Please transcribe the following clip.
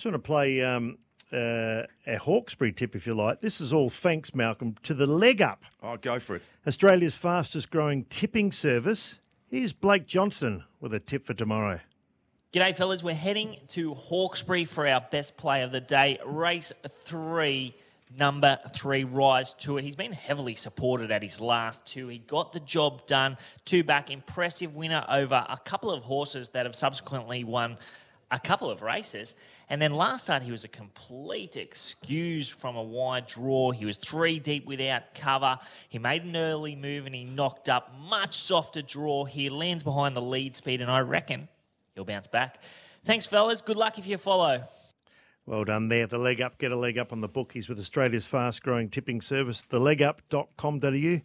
Just want to play um, uh, a Hawkesbury tip, if you like. This is all thanks, Malcolm, to the leg up. Oh, go for it. Australia's fastest growing tipping service. Here's Blake Johnson with a tip for tomorrow. G'day, fellas. We're heading to Hawkesbury for our best play of the day. Race three, number three, Rise to it. He's been heavily supported at his last two. He got the job done. Two back, impressive winner over a couple of horses that have subsequently won a couple of races. And then last start, he was a complete excuse from a wide draw. He was three deep without cover. He made an early move and he knocked up much softer draw. He lands behind the lead speed, and I reckon he'll bounce back. Thanks, fellas. Good luck if you follow. Well done there. The leg up. Get a leg up on the bookies with Australia's fast growing tipping service, thelegup.com.au.